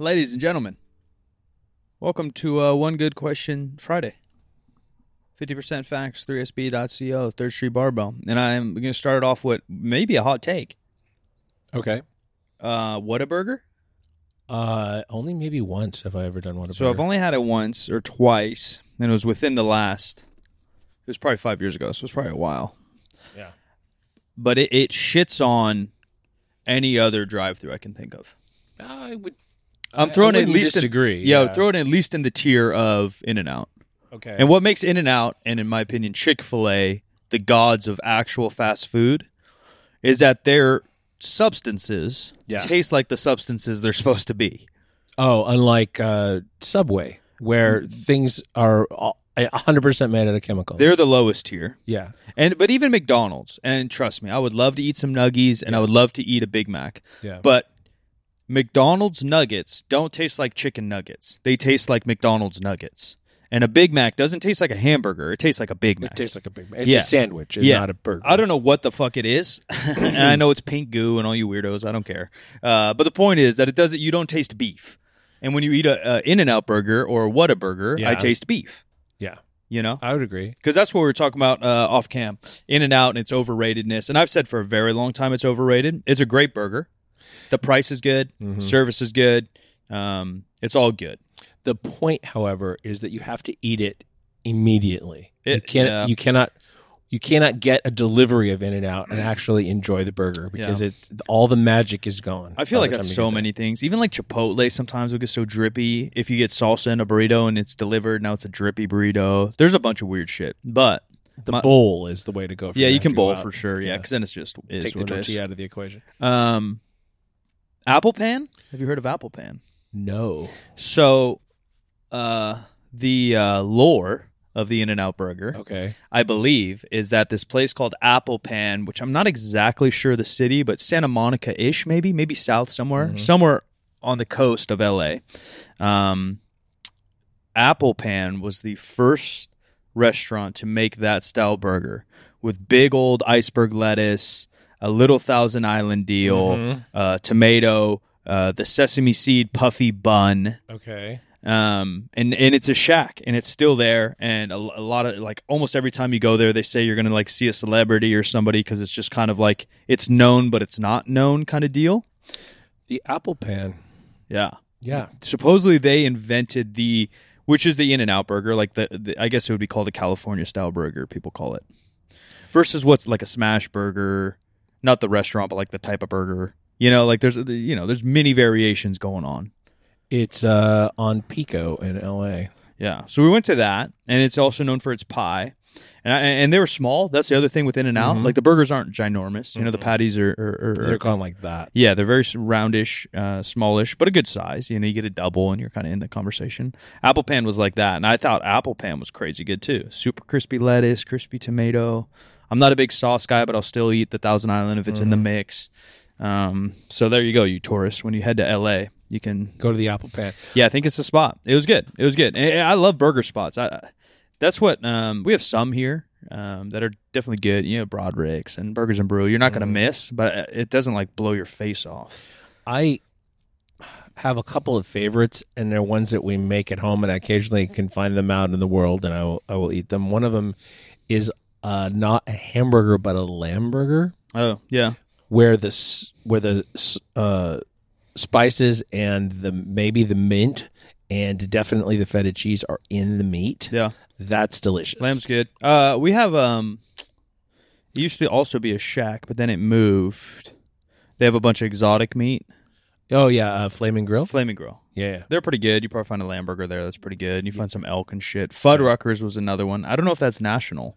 Ladies and gentlemen, welcome to uh, One Good Question Friday. 50% facts, 3sb.co, Third Street Barbell. And I'm going to start it off with maybe a hot take. Okay. Uh, Whataburger? Uh, only maybe once have I ever done one. So I've only had it once or twice, and it was within the last, it was probably five years ago, so it's probably a while. Yeah. But it, it shits on any other drive through I can think of. I would. I'm throwing it at wouldn't least in- disagree. yeah, I'd throw it at least in the tier of In and Out. Okay. And what makes In and Out, and in my opinion, Chick fil A, the gods of actual fast food, is that their substances Yeah. taste like the substances they're supposed to be. oh, unlike uh, Subway, where things are all- 100% made out of chemicals. They're the lowest tier. yeah. And but even McDonald's, and trust me, I would love to eat some nuggies and I would love to eat a Big Mac. Yeah. But McDonald's nuggets don't taste like chicken nuggets. They taste like McDonald's nuggets. And a Big Mac doesn't taste like a hamburger. It tastes like a Big Mac. It tastes like a big. Mac. It's Yeah. a sandwich. It's Yeah. not a burger. I don't know what the fuck it is, and I know it's pink goo and all you weirdos. I don't care. Uh, but the point is that it doesn't. You don't taste beef, and when you eat a, a In and Out burger or what a Whataburger, I taste beef. Yeah. You know, I would agree. because that's what we were talking about uh, off cam. In and Out and its overratedness, and I've said for a very long time it's overrated. It's a great burger. The price is good. Mm-hmm. Service is good. Um, it's all good. The point, however, is that you have to eat it immediately. you can't. yeah. You cannot. You cannot get a delivery of In and Out and actually enjoy the burger because Yeah. it's all the magic is gone. I feel like that's so many things. Even like Chipotle sometimes will get so drippy. If you get salsa in a burrito and it's delivered, now it's a drippy burrito. There's a bunch of weird shit. But The my- bowl is the way to go. For yeah, you can bowl out. for sure. Yeah, Yeah. because then it's just Take the tortilla out of the equation. Um, Apple Pan. Have you heard of Apple Pan? No. So, uh, the uh, lore of the In and Out Burger, Okay. I believe, is that this place called Apple Pan, which I'm not exactly sure the city, but Santa Monica ish, maybe, maybe south somewhere, somewhere on the coast of LA. Um, Apple Pan was the first restaurant to make that style burger with big old iceberg lettuce, a little Thousand Island deal, uh, tomato, uh, the sesame seed puffy bun Okay. um, and and it's a shack, and it's still there. And a, a lot of like almost every time you go there, they say you're gonna like see a celebrity or somebody because it's just kind of like it's known but it's not known kind of deal. The apple pan. Yeah. Yeah. Supposedly they invented the which is the In and Out burger, like the, the I guess it would be called a California style burger. People call it versus what's like a smash burger, not the restaurant, but like the type of burger. You know, like there's you know there's many variations going on. It's uh, on Pico in L.A. Yeah. So we went to that, and it's also known for its pie. And, I, and they were small. That's the other thing with In and Out. Like the burgers aren't ginormous. You know, the patties are, are, are, They're gone like that. yeah, they're very roundish, uh, smallish, but a good size. You know, you get a double, and you're kind of in the conversation. Apple Pan was like that, and I thought Apple Pan was crazy good too. Super crispy lettuce, crispy tomato. I'm not a big sauce guy, but I'll still eat the Thousand Island if it's in the mix. Um, so there you go, you tourists. When you head to LA, you can Go to the apple pan. yeah, I think it's the spot. It was good. It was good. And I love burger spots. I that's what um, we have some here um, that are definitely good. You know, Broderick's and Burgers and Brew. You're not going to miss, but it doesn't like blow your face off. I have a couple of favorites, and they're ones that we make at home, and I occasionally can find them out in the world, and I will, I will eat them. One of them is uh, not a hamburger, but a lamb burger, Oh yeah, where the s- where the s- uh, spices and the maybe the mint and definitely the feta cheese are in the meat. yeah. That's delicious. Lamb's good. Uh, we have um, it used to also be a shack, but then it moved. They have a bunch of exotic meat. Oh yeah, uh, flaming grill. Flaming Grill. Yeah, They're pretty good. You probably find a lamb burger there. That's pretty good. You find some elk and shit. Fuddruckers was another one. I don't know if that's national.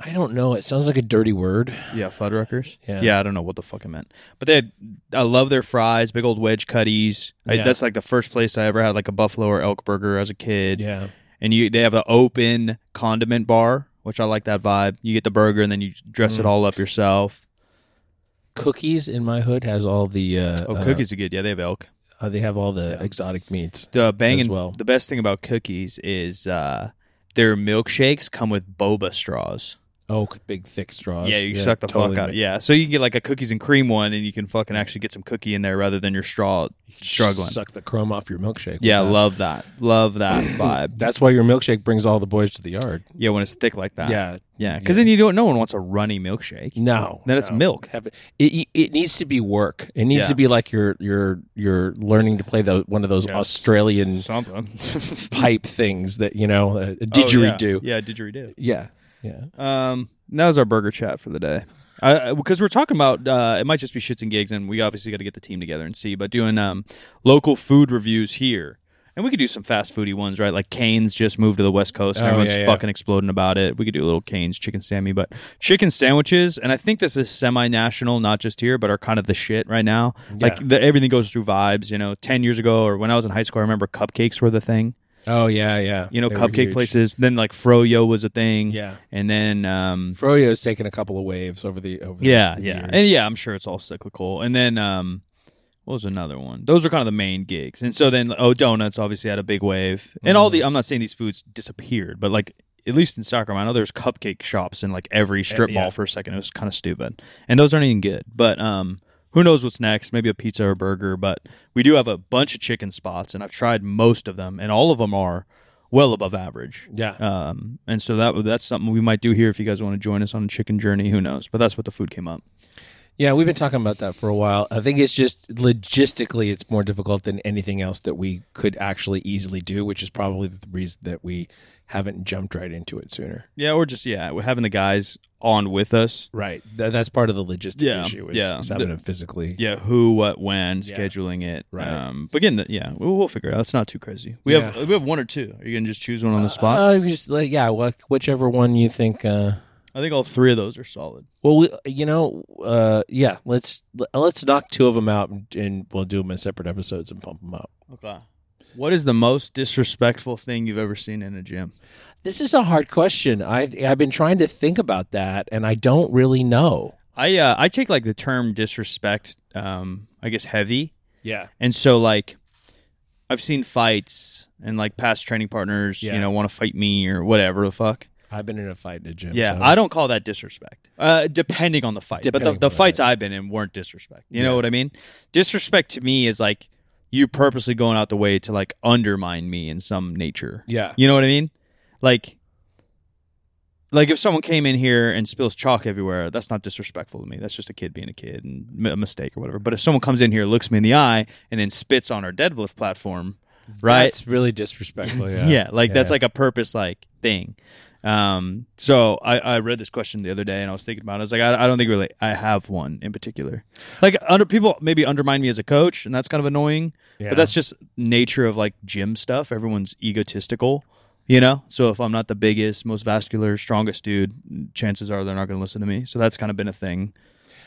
I don't know. It sounds like a dirty word. Yeah, Fuddruckers. Yeah. yeah, I don't know what the fuck it meant, but they. Had, I love their fries, big old wedge cutties. I, Yeah. that's like the first place I ever had like a buffalo or elk burger as a kid. Yeah. and you they have an open condiment bar, which I like that vibe. You get the burger and then you dress Mm. it all up yourself. Cookies in my hood has all the uh, Oh, uh, cookies are good. Yeah, they have elk. Uh, they have all the exotic meats. The banging. well. The best thing about cookies is uh, their milkshakes come with boba straws. Oh, big thick straws. Yeah, you suck the totally. fuck out. of it. Yeah, so you can get like a cookies and cream one, and you can fucking actually get some cookie in there rather than your straw struggling. Suck the chrome off your milkshake. Yeah, that. love that. Love that vibe. That's why your milkshake brings all the boys to the yard. Yeah, when it's thick like that. Yeah. yeah. Because then you don't. No one wants a runny milkshake. No, Then it's milk. Have it, it, it needs to be work. It needs Yeah. to be like you're you're you're learning to play the one of those. Australian Something. pipe things that you know a Oh, didgeridoo. yeah. yeah, didgeridoo. yeah, yeah. Um, that was our burger chat for the day. I, because we're talking about uh, it might just be shits and gigs, and we obviously got to get the team together and see. But doing um, local food reviews here, and we could do some fast foody ones, right? Like Canes just moved to the West Coast, and Oh, everyone's yeah, yeah. fucking exploding about it. We could do a little Canes chicken sammy, but chicken sandwiches, and I think this is semi-national, not just here, but are kind of the shit right now. Like the, everything goes through vibes. You know, ten years ago or when I was in high school, I remember cupcakes were the thing. Oh yeah, yeah. You know, They cupcake places. Then like Froyo was a thing. Yeah, and then um, Froyo's taken a couple of waves over the over. yeah, the yeah, years. and yeah, I'm sure it's all cyclical. And then um, what was another one? Those are kind of the main gigs. And so then oh, donuts obviously had a big wave, and all the I'm not saying these foods disappeared, but like at least in Sacramento, there's cupcake shops in like every strip yeah. mall for a second. It was kind of stupid, and those aren't even good. But um. Who knows what's next? Maybe a pizza or a burger, but we do have a bunch of chicken spots, and I've tried most of them, and all of them are well above average. yeah. Um, and so that that's something we might do here if you guys want to join us on a chicken journey. Who knows? But that's what the food came up. Yeah, we've been talking about that for a while. I think it's just logistically, it's more difficult than anything else that we could actually easily do, which is probably the reason that we haven't jumped right into it sooner. Yeah, or just yeah, we're having the guys on with us. Right. Th- that's part of the logistic Yeah, issue. Is, yeah. is having them physically. Yeah, who, what, when, Yeah. scheduling it. Right. Um, but again, the- yeah, we'll, we'll figure it out. It's not too crazy. We Yeah. have we have one or two. Are you gonna just choose one on the spot? Uh, just like yeah, wh- whichever one you think. Uh, I think all three of those are solid. well, we, you know, uh, yeah. Let's let's knock two of them out, and, and we'll do them in separate episodes and pump them out. Okay. What is the most disrespectful thing you've ever seen in a gym? This is a hard question. I I've been trying to think about that, and I don't really know. I uh, I take like the term disrespect, um, I guess heavy. Yeah. And so like I've seen fights and like past training partners, Yeah. you know, want to fight me or whatever the fuck. I've been in a fight in a gym. Yeah, so- I don't call that disrespect. Uh, depending on the fight, but the, the fights. I've been in weren't disrespect. You Yeah. know what I mean? Disrespect to me is like you purposely going out the way to like undermine me in some nature. yeah. You know what I mean? Like, like if someone came in here and spills chalk everywhere, that's not disrespectful to me. That's just a kid being a kid and a mistake or whatever. But if someone comes in here, looks me in the eye, and then spits on our deadlift platform, right? That's really disrespectful. Yeah. yeah, like that's Yeah. like a purpose like thing. Um, so I, I read this question the other day and I was thinking about it. I was like, I, I don't think really I have one in particular. Like under people maybe undermine me as a coach, and that's kind of annoying. Yeah. But that's just nature of like gym stuff. Everyone's egotistical, you know. So if I'm not the biggest, most vascular, strongest dude, chances are they're not going to listen to me. So that's kind of been a thing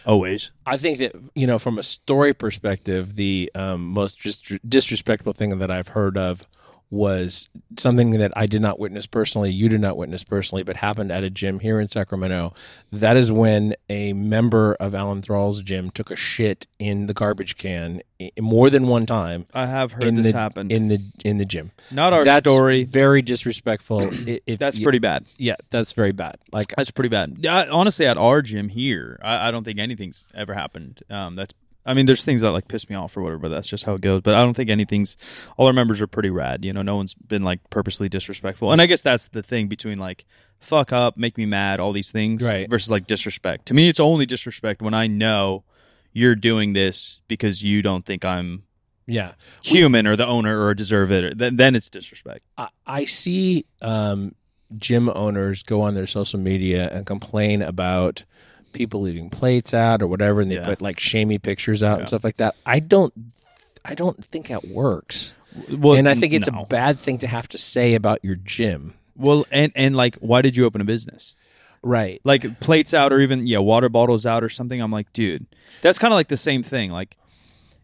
always. I think that you know, from a story perspective, the um, most dis- disrespectful thing that I've heard of was something that I did not witness personally. You did not witness personally, but happened at a gym here in Sacramento. That is when a member of Alan Thrall's gym took a shit in the garbage can more than one time I have heard this the happen. in the in the gym. not our that's story. Very disrespectful. I- if That's pretty bad. Yeah, that's very bad. Like That's pretty bad. Yeah, honestly, at our gym here, I, I don't think anything's ever happened. Um, that's, I mean, there's things that like piss me off or whatever, but that's just how it goes. But I don't think anything's. All our members are pretty rad. You know, no one's been like purposely disrespectful. And I guess that's the thing between like fuck up, make me mad, all these things, Right. versus like disrespect. To me, it's only disrespect when I know you're doing this because you don't think I'm yeah, human or the owner or deserve it. Or, then, then it's disrespect. I, I see um, gym owners go on their social media and complain about people leaving plates out or whatever, and they Yeah. put like shamey pictures out Yeah. and stuff like that. I don't, I don't think that works, Well, and I think it's no. a bad thing to have to say about your gym. well, and and like, why did you open a business? Right. like plates out or even yeah water bottles out or something i'm like dude that's kind of like the same thing like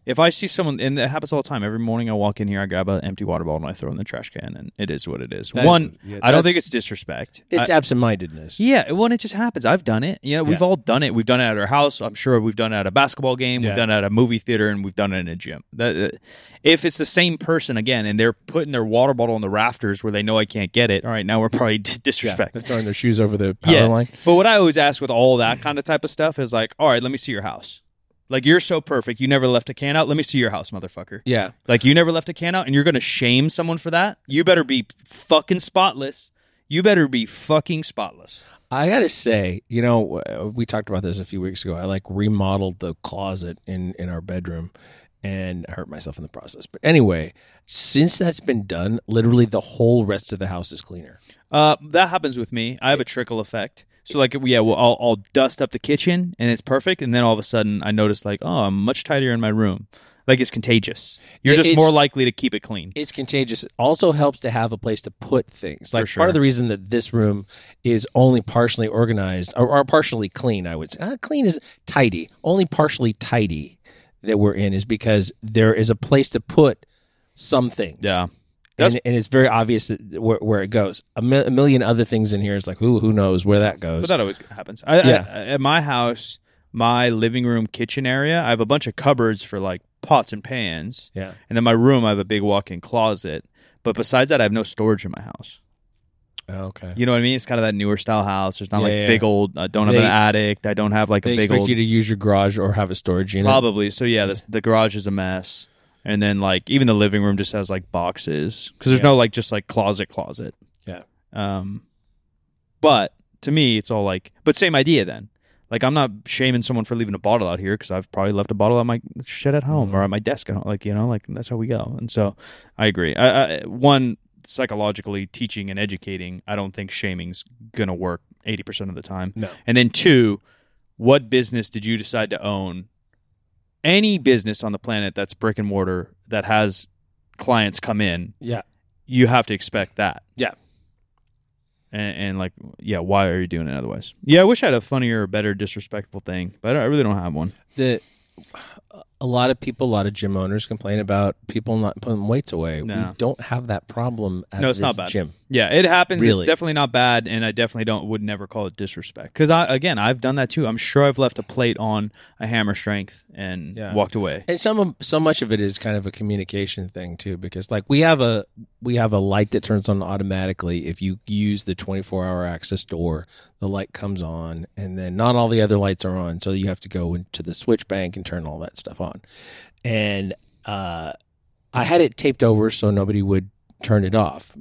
if I see someone, and it happens all the time. Every morning I walk in here, I grab an empty water bottle and I throw it in the trash can, and it is what it is. That is One, what- yeah, I don't think it's disrespect. It's I- absent-mindedness. yeah, well, it just happens. I've done it. Yeah, we've Yeah. all done it. We've done it at our house. I'm sure we've done it at a basketball game. Yeah. We've done it at a movie theater, and we've done it in a gym. That, uh, if it's the same person again, and they're putting their water bottle on the rafters where they know I can't get it, all right, now we're probably d- disrespect. they're throwing their shoes over the power line. But what I always ask with all that kind of type of stuff is like, all right, let me see your house. Like you're so perfect, you never left a can out. Let me see your house, motherfucker. Yeah, Like you never left a can out, and you're gonna shame someone for that. You better be fucking spotless. You better be fucking spotless. I gotta say, you know, uh, we talked about this a few weeks ago. I like remodeled the closet in in our bedroom, and I hurt myself in the process. But anyway, since that's been done, literally the whole rest of the house is cleaner. Uh, that happens with me. I have a trickle effect. So like, yeah, well, I'll, I'll dust up the kitchen and it's perfect, and then all of a sudden I notice like, oh, I'm much tidier in my room. Like it's contagious. You're just it's- more likely to keep it clean. It's contagious. It also helps to have a place to put things. Like sure. part of the reason that this room is only partially organized or, or partially clean, I would say, uh, clean is tidy, only partially tidy that we're in is because there is a place to put some things. Yeah. And, and it's very obvious that where, where it goes. A, mi- a million other things in here. It's like who who knows where that goes. But that always happens. I, Yeah. I, at my house, my living room kitchen area, I have a bunch of cupboards for like pots and pans, yeah, and then my room, I have a big walk-in closet. But besides that, I have no storage in my house. Oh, okay. You know what I mean? It's kind of that newer style house. There's not Yeah, like yeah. big old. I don't have They- an attic. I don't have like a big expect old. you to use your garage or have a storage unit. Probably. So yeah, this, the garage is a mess, and then like even the living room just has like boxes because there's Yeah. no like just like closet closet. Yeah. Um, but to me, it's all like, but same idea then. Like I'm not shaming someone for leaving a bottle out here because I've probably left a bottle at my shit at home or at my desk at home. Like you know, like that's how we go. And so I agree. I, I, one psychologically teaching and educating, I don't think shaming's gonna work eighty percent of the time. No. And then two, what business did you decide to own? Any business on the planet that's brick and mortar that has clients come in, Yeah. you have to expect that. Yeah. And, and like, yeah, why are you doing it otherwise? Yeah, I wish I had a funnier, better, disrespectful thing, but I really don't have one. the a lot of people, a lot of gym owners complain about people not putting weights away. No. We don't have that problem at No, it's not bad. gym. Yeah, it happens. Really? It's definitely not bad, and I definitely don't would never call it disrespect. Because I again, I've done that too. I'm sure I've left a plate on a hammer strength and Yeah. walked away. And some of, so much of it is kind of a communication thing too, because like we have a we have a light that turns on automatically if you use the 24 hour access door. The light comes on, and then not all the other lights are on, so you have to go into the switch bank and turn all that stuff on. And uh, I had it taped over so nobody would turn it off.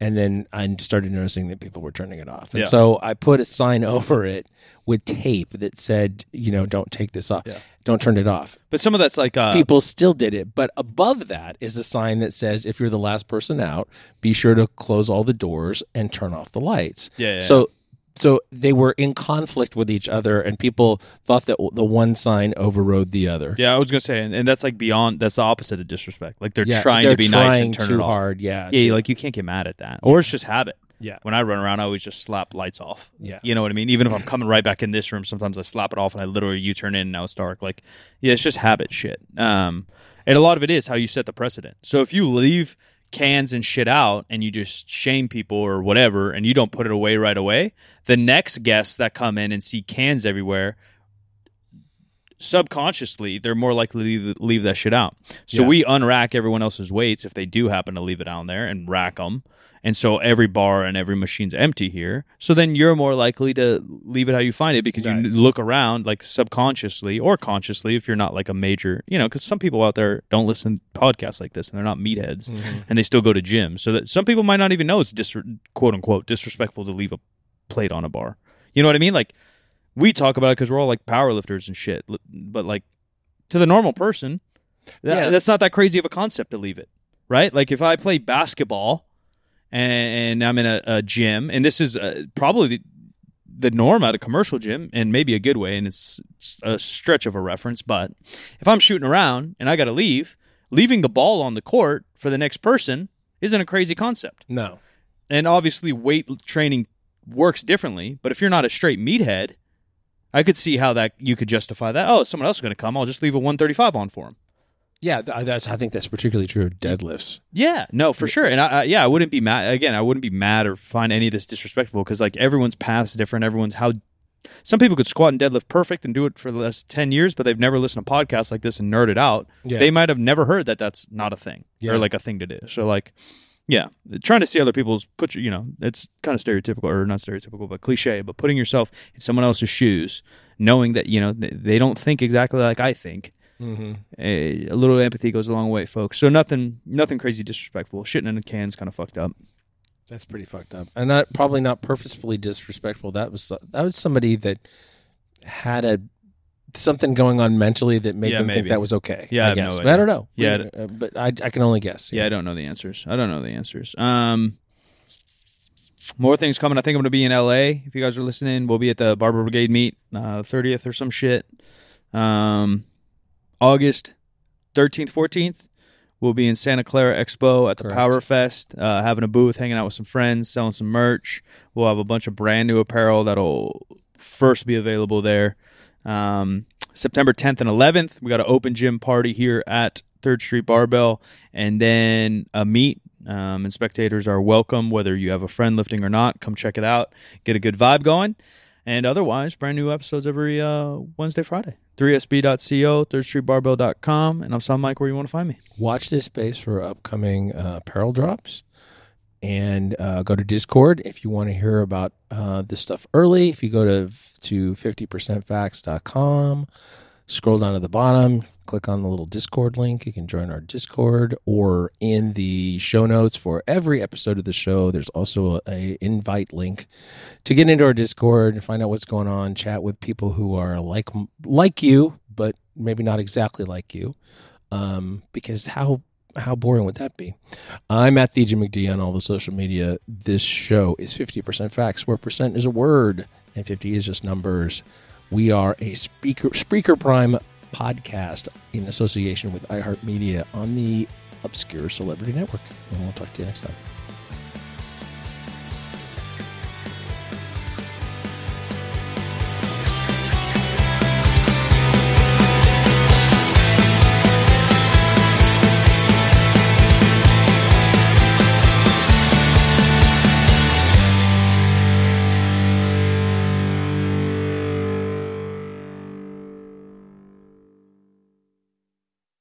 And then I started noticing that people were turning it off. And Yeah. so I put a sign over it with tape that said, you know, don't take this off. Yeah. Don't turn it off But some of that's like uh, people still did it. But above that is a sign that says, if you're the last person out, be sure to close all the doors and turn off the lights. Yeah, yeah, So, so they were in conflict with each other, and people thought that the one sign overrode the other. Yeah, I was gonna say, and, and that's like beyond. That's the opposite of disrespect. Like they're Yeah, trying they're to be nice and turn too it off. hard. Yeah, Yeah, to- like you can't get mad at that, or it's just habit. Yeah. When I run around, I always just slap lights off. Yeah. You know what I mean? Even if I'm coming right back in this room, sometimes I slap it off and I literally U turn in and now it's dark. Like, yeah, it's just habit shit. Um, and a lot of it is how you set the precedent. So if you leave cans and shit out and you just shame people or whatever and you don't put it away right away, the next guests that come in and see cans everywhere subconsciously they're more likely to leave, that shit out. So Yeah. we unrack everyone else's weights if they do happen to leave it down there and rack them. And so every bar and every machine's empty here. So then you're more likely to leave it how you find it because Right. you look around like subconsciously or consciously if you're not like a major, you know, because some people out there don't listen to podcasts like this and they're not meatheads mm-hmm. and they still go to gyms. So that some people might not even know it's dis- quote unquote disrespectful to leave a plate on a bar. You know what I mean? Like we talk about it because we're all like powerlifters and shit. But like to the normal person, that, Yeah. that's not that crazy of a concept to leave it, right? Like if I play basketball and, and I'm in a, a gym, and this is uh, probably the, the norm at a commercial gym, and maybe a good way, and it's a stretch of a reference, but if I'm shooting around and I got to leave, leaving the ball on the court for the next person isn't a crazy concept. no. And obviously, weight training works differently. But if you're not a straight meathead, I could see how that you could justify that. Oh, someone else is going to come. I'll just leave a 135 on for him. Yeah, that's. I think that's particularly true of deadlifts. Yeah, no, for sure. And I, I, yeah, I wouldn't be mad. Again, I wouldn't be mad or find any of this disrespectful because like everyone's path is different. Everyone's how. Some people could squat and deadlift perfect and do it for the last ten years, but they've never listened to podcasts like this and nerd it out. Yeah. They might have never heard that that's not a thing Yeah. or like a thing to do. So like, yeah, trying to see other people's put you know, it's kind of stereotypical or not stereotypical, but cliche. But putting yourself in someone else's shoes, knowing that you know they, they don't think exactly like I think Mm-hmm. a, a little empathy goes a long way, folks. So nothing, nothing crazy disrespectful. Shitting in a can's kind of fucked up. That's pretty fucked up, and not probably not purposefully disrespectful. That was that was somebody that had a something going on mentally that made Yeah, them maybe. think that was okay. Yeah, I I, no guess. But I don't know. Yeah, Uh, but I I can only guess. Yeah, I don't know the answers. I don't know the answers. Um, more things coming. I think I'm going to be in LA. If you guys are listening, we'll be at the Barbell Brigade meet, uh, 30th or some shit. Um, August 13th, 14th, we'll be in Santa Clara Expo at the Correct. Power Fest, uh, having a booth, hanging out with some friends, selling some merch. We'll have a bunch of brand new apparel that'll first be available there. Um, September 10th and 11th, we got an open gym party here at Third Street Barbell, and then a meet. Um, and spectators are welcome, whether you have a friend lifting or not. Come check it out, get a good vibe going. And otherwise, brand new episodes every uh, Wednesday, Friday. 3sb.co, thirdstreetbarbell.com, and I'm Sam Mike where you want to find me. Watch this space for upcoming uh, apparel drops, and uh, go to Discord if you want to hear about uh, this stuff early. If you go to to 50percentfacts.com, scroll down to the bottom, click on the little Discord link. You can join our Discord, or in the show notes for every episode of the show, there's also a, invite link to get into our Discord and find out what's going on. Chat with people who are like like you, but maybe not exactly like you. Um, because how how boring would that be? I'm at the Jim McD on all the social media. This show is 50% facts, where percent is a word and 50 is just numbers. We are a speaker Spreaker Prime podcast in association with iHeartMedia on the Obscure Celebrity Network. And we'll talk to you next time.